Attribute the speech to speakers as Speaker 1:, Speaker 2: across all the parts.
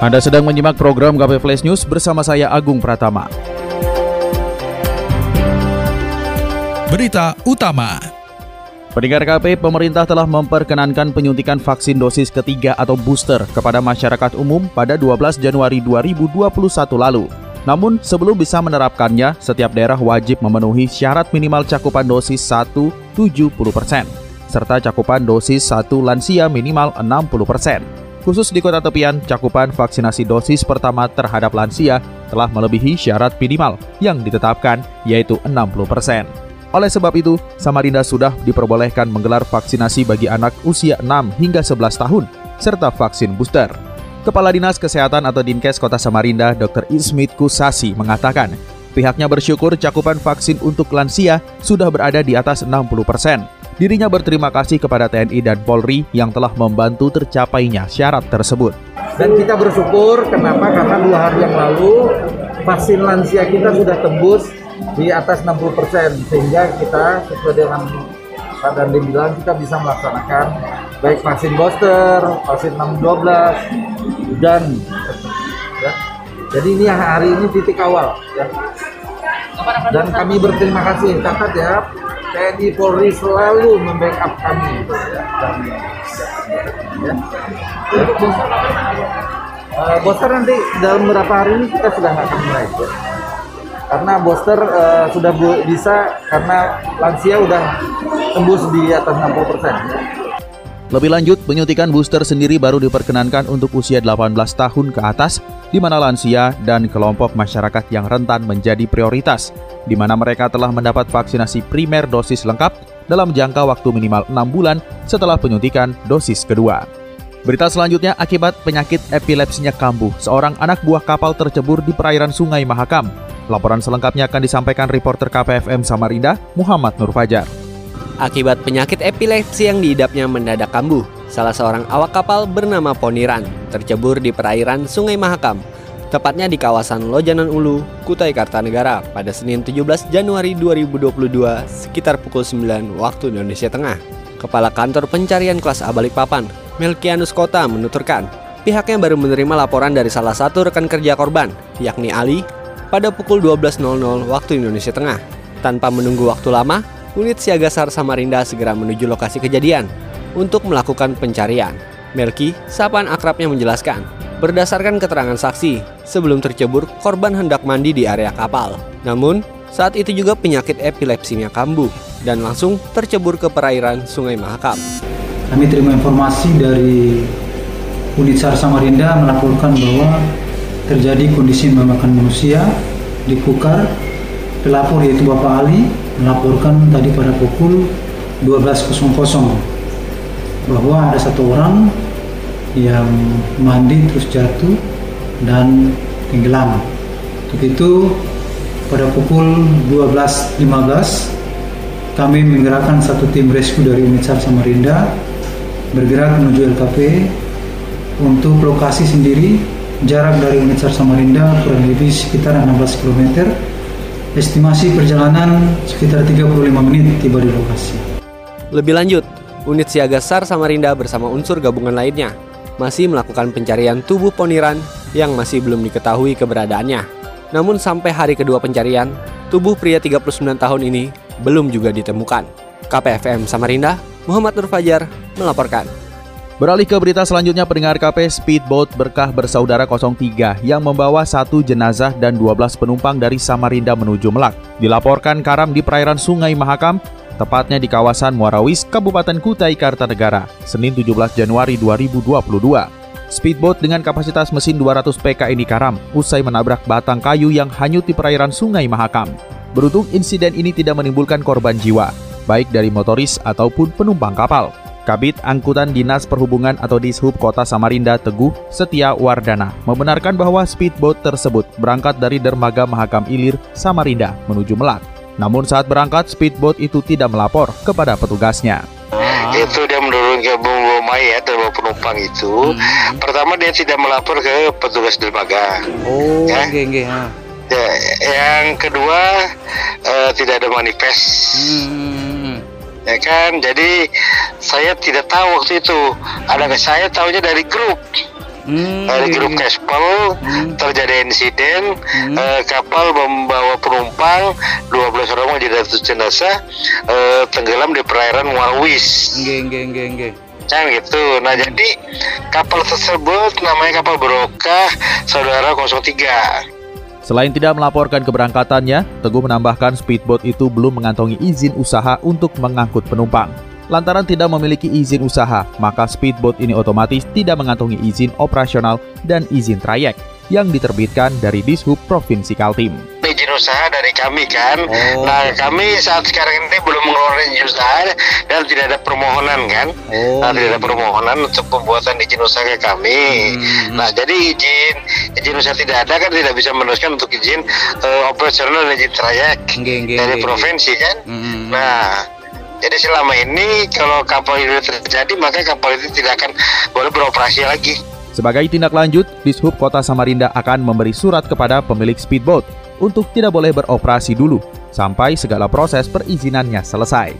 Speaker 1: Anda sedang menyimak program KP Flash News bersama saya Agung Pratama.
Speaker 2: Berita utama.
Speaker 1: Pendengar KP, pemerintah telah memperkenankan penyuntikan vaksin dosis ketiga atau booster kepada masyarakat umum pada 12 Januari 2021 lalu. Namun, sebelum bisa menerapkannya, setiap daerah wajib memenuhi syarat minimal cakupan dosis 1 70%, serta cakupan dosis 1 lansia minimal 60%. Khusus di kota tepian, cakupan vaksinasi dosis pertama terhadap lansia telah melebihi syarat minimal yang ditetapkan, yaitu 60%. Oleh sebab itu, Samarinda sudah diperbolehkan menggelar vaksinasi bagi anak usia 6 hingga 11 tahun, serta vaksin booster. Kepala Dinas Kesehatan atau Dinkes Kota Samarinda, Dr. Ismit Kusasi, mengatakan, pihaknya bersyukur cakupan vaksin untuk lansia sudah berada di atas 60 persen Dirinya berterima kasih kepada TNI dan Polri yang telah membantu tercapainya syarat tersebut.
Speaker 3: Dan kita bersyukur kenapa? Karena dua hari yang lalu vaksin lansia kita sudah tembus di atas 60% sehingga kita sesuai dengan Pak Dandi bilang kita bisa melaksanakan baik vaksin booster, vaksin 612 dan ya. Jadi ini hari ini titik awal ya. Dan kami berterima kasih catat ya TNI Polri selalu membackup kami. Uh, booster nanti dalam beberapa hari ini kita sudah akan mulai ya. Karena booster uh, sudah bisa karena lansia sudah tembus di atas 60 persen. Ya.
Speaker 1: Lebih lanjut, penyuntikan booster sendiri baru diperkenankan untuk usia 18 tahun ke atas, di mana lansia dan kelompok masyarakat yang rentan menjadi prioritas, di mana mereka telah mendapat vaksinasi primer dosis lengkap dalam jangka waktu minimal 6 bulan setelah penyuntikan dosis kedua. Berita selanjutnya akibat penyakit epilepsinya kambuh, seorang anak buah kapal tercebur di perairan Sungai Mahakam. Laporan selengkapnya akan disampaikan reporter KPFM Samarinda, Muhammad Nur Fajar.
Speaker 4: Akibat penyakit epilepsi yang diidapnya mendadak kambuh, salah seorang awak kapal bernama Poniran tercebur di perairan Sungai Mahakam, tepatnya di kawasan Lojanan Ulu, Kutai Kartanegara pada Senin 17 Januari 2022 sekitar pukul 9 waktu Indonesia Tengah. Kepala Kantor Pencarian Kelas A Balikpapan, Melkianus Kota menuturkan, pihaknya baru menerima laporan dari salah satu rekan kerja korban, yakni Ali, pada pukul 12.00 waktu Indonesia Tengah. Tanpa menunggu waktu lama, unit siaga SAR Samarinda segera menuju lokasi kejadian untuk melakukan pencarian. Melki, sapaan akrabnya menjelaskan, berdasarkan keterangan saksi, sebelum tercebur korban hendak mandi di area kapal. Namun, saat itu juga penyakit epilepsinya kambuh dan langsung tercebur ke perairan Sungai Mahakam.
Speaker 5: Kami terima informasi dari unit SAR Samarinda melaporkan bahwa terjadi kondisi memakan manusia di Kukar. Pelapor yaitu Bapak Ali melaporkan tadi pada pukul 12.00 bahwa ada satu orang yang mandi terus jatuh dan tenggelam. Untuk itu pada pukul 12.15 kami menggerakkan satu tim rescue dari unit SAR Samarinda bergerak menuju LKP untuk lokasi sendiri jarak dari unit SAR Samarinda kurang lebih sekitar 16 km Estimasi perjalanan sekitar 35 menit tiba di lokasi.
Speaker 4: Lebih lanjut, unit siaga SAR Samarinda bersama unsur gabungan lainnya masih melakukan pencarian tubuh Poniran yang masih belum diketahui keberadaannya. Namun sampai hari kedua pencarian, tubuh pria 39 tahun ini belum juga ditemukan. KPFM Samarinda, Muhammad Nur Fajar melaporkan.
Speaker 1: Beralih ke berita selanjutnya pendengar KP Speedboat Berkah Bersaudara 03 yang membawa satu jenazah dan 12 penumpang dari Samarinda menuju Melak. Dilaporkan karam di perairan Sungai Mahakam, tepatnya di kawasan Muarawis, Kabupaten Kutai Kartanegara, Senin 17 Januari 2022. Speedboat dengan kapasitas mesin 200 PK ini karam usai menabrak batang kayu yang hanyut di perairan Sungai Mahakam. Beruntung insiden ini tidak menimbulkan korban jiwa, baik dari motoris ataupun penumpang kapal. Kabit Angkutan Dinas Perhubungan atau Dishub Kota Samarinda Teguh Setia Wardana membenarkan bahwa speedboat tersebut berangkat dari dermaga Mahakam Ilir, Samarinda menuju Melat. Namun saat berangkat, speedboat itu tidak melapor kepada petugasnya.
Speaker 6: Itu dia menurun ke bumbu mayat dan bawa penumpang itu. Pertama dia tidak melapor ke petugas dermaga.
Speaker 7: Oh,
Speaker 6: Ya.
Speaker 7: nggih nggih. ha.
Speaker 6: Ya, yang kedua eh, tidak ada manifest.
Speaker 7: Hmm.
Speaker 6: Ya kan, jadi saya tidak tahu waktu itu. Ada saya tahunya dari grup.
Speaker 7: Hmm,
Speaker 6: dari
Speaker 7: nggih,
Speaker 6: grup. Kespel
Speaker 7: Hmm.
Speaker 6: terjadi insiden
Speaker 7: Hmm.
Speaker 6: eh, kapal membawa penumpang 12 orang menjadi ratus jenazah eh, tenggelam di perairan Muawis
Speaker 7: Nggih nggih nggih nggih.
Speaker 6: kan gitu nah jadi kapal tersebut namanya kapal Berokah Saudara 03
Speaker 1: Selain tidak melaporkan keberangkatannya, Teguh menambahkan speedboat itu belum mengantongi izin usaha untuk mengangkut penumpang. Lantaran tidak memiliki izin usaha, maka speedboat ini otomatis tidak mengantongi izin operasional dan izin trayek yang diterbitkan dari Dishub Provinsi Kaltim.
Speaker 6: Izin usaha dari kami kan
Speaker 7: Oh.
Speaker 6: nah kami saat sekarang ini belum mengeluarkan izin usaha dan tidak ada permohonan kan
Speaker 7: Oh.
Speaker 6: Nah, tidak ada permohonan untuk pembuatan izin usaha ke kami.
Speaker 7: Hmm.
Speaker 6: Nah, jadi izin izin usaha tidak ada kan tidak bisa meneruskan untuk izin eh, operasional dan izin trayek
Speaker 7: Nggih nggih.
Speaker 6: dari
Speaker 7: nggih,
Speaker 6: provinsi kan.
Speaker 7: Hmm.
Speaker 6: Nah, jadi selama ini kalau kapal itu terjadi maka kapal itu tidak akan boleh beroperasi lagi.
Speaker 1: Sebagai tindak lanjut, Dishub Kota Samarinda akan memberi surat kepada pemilik speedboat untuk tidak boleh beroperasi dulu sampai segala proses perizinannya selesai.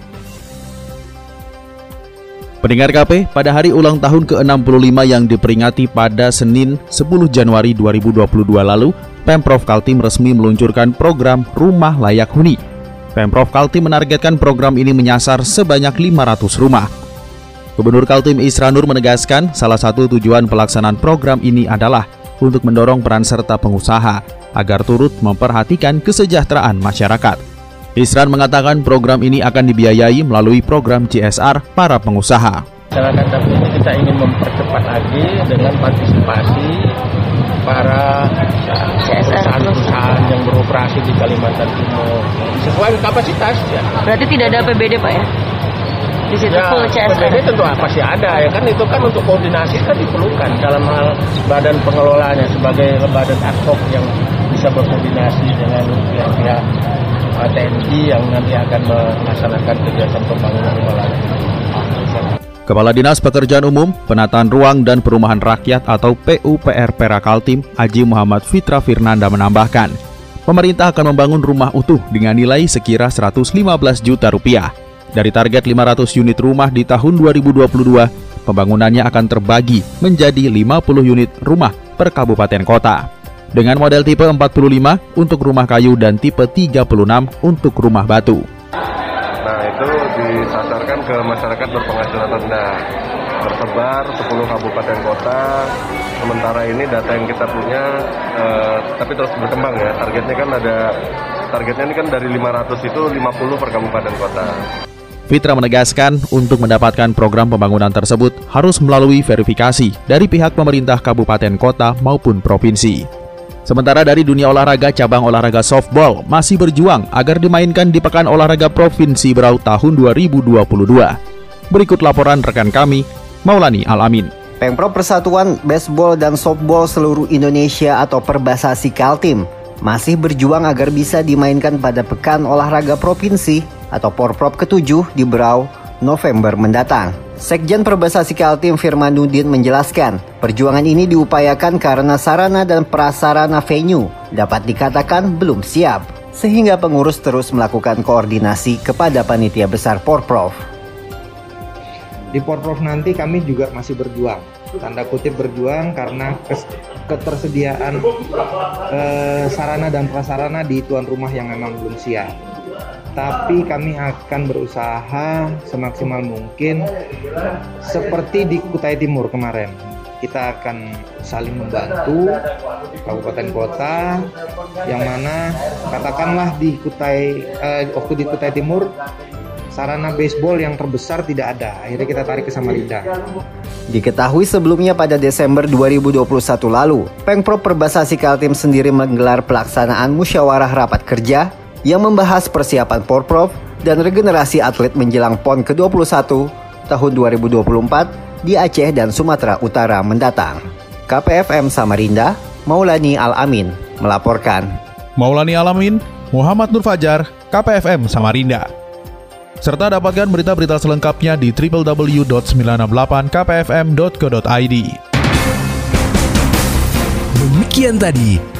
Speaker 1: Pendengar KP, pada hari ulang tahun ke-65 yang diperingati pada Senin 10 Januari 2022 lalu, Pemprov Kaltim resmi meluncurkan program Rumah Layak Huni. Pemprov Kaltim menargetkan program ini menyasar sebanyak 500 rumah. Gubernur Kaltim Isra Nur menegaskan salah satu tujuan pelaksanaan program ini adalah untuk mendorong peran serta pengusaha agar turut memperhatikan kesejahteraan masyarakat. Isran mengatakan program ini akan dibiayai melalui program CSR para pengusaha.
Speaker 8: masyarakat ini kita ingin mempercepat lagi dengan partisipasi para perusahaan-perusahaan yang beroperasi di Kalimantan Timur sesuai kapasitas ya.
Speaker 9: Berarti tidak ada APBD Pak ya? Di situ
Speaker 8: Ya,
Speaker 9: full CSR.
Speaker 8: PBB tentu pasti ada ya kan itu kan untuk koordinasi kan diperlukan dalam hal badan pengelolanya sebagai badan ad hoc yang bisa berkoordinasi dengan pihak-pihak uh, TNI yang nanti akan melaksanakan kegiatan pembangunan layak.
Speaker 1: Kepala Dinas Pekerjaan Umum, Penataan Ruang dan Perumahan Rakyat atau PUPR Perakaltim, Haji Muhammad Fitra Firnanda menambahkan, pemerintah akan membangun rumah utuh dengan nilai sekira 115 juta rupiah. Dari target 500 unit rumah di tahun 2022, pembangunannya akan terbagi menjadi 50 unit rumah per kabupaten kota. Dengan model tipe 45 untuk rumah kayu dan tipe 36 untuk rumah batu.
Speaker 10: Nah itu disasarkan ke masyarakat berpenghasilan rendah tersebar 10 kabupaten kota sementara ini data yang kita punya eh, tapi terus berkembang ya targetnya kan ada targetnya ini kan dari 500 itu 50 per kabupaten kota
Speaker 1: Fitra menegaskan untuk mendapatkan program pembangunan tersebut harus melalui verifikasi dari pihak pemerintah kabupaten kota maupun provinsi. Sementara dari dunia olahraga, cabang olahraga softball masih berjuang agar dimainkan di Pekan Olahraga Provinsi Berau tahun 2022. Berikut laporan rekan kami, Maulani Alamin.
Speaker 11: Pemprov Persatuan Baseball dan Softball seluruh Indonesia atau Perbasasi Kaltim masih berjuang agar bisa dimainkan pada Pekan Olahraga Provinsi atau Porprov ke-7 di Berau November mendatang. Sekjen Perbasasi Kaltim Firman Nudin menjelaskan, perjuangan ini diupayakan karena sarana dan prasarana venue dapat dikatakan belum siap, sehingga pengurus terus melakukan koordinasi kepada panitia besar Porprov.
Speaker 12: di Porprov nanti kami juga masih berjuang tanda kutip berjuang karena ketersediaan eh, sarana dan prasarana di tuan rumah yang memang belum siap tapi kami akan berusaha semaksimal mungkin seperti di Kutai Timur kemarin kita akan saling membantu kabupaten kota yang mana katakanlah di Kutai eh, di Kutai Timur sarana baseball yang terbesar tidak ada. Akhirnya kita tarik ke Samarinda.
Speaker 11: Diketahui sebelumnya pada Desember 2021 lalu, Pengprov Perbasasi Kaltim sendiri menggelar pelaksanaan musyawarah rapat kerja yang membahas persiapan Porprov dan regenerasi atlet menjelang PON ke-21 tahun 2024 di Aceh dan Sumatera Utara mendatang. KPFM Samarinda, Maulani Al-Amin melaporkan.
Speaker 1: Maulani Alamin, Muhammad Nur Fajar, KPFM Samarinda. Serta dapatkan berita-berita selengkapnya di www.968kpfm.co.id.
Speaker 2: Demikian tadi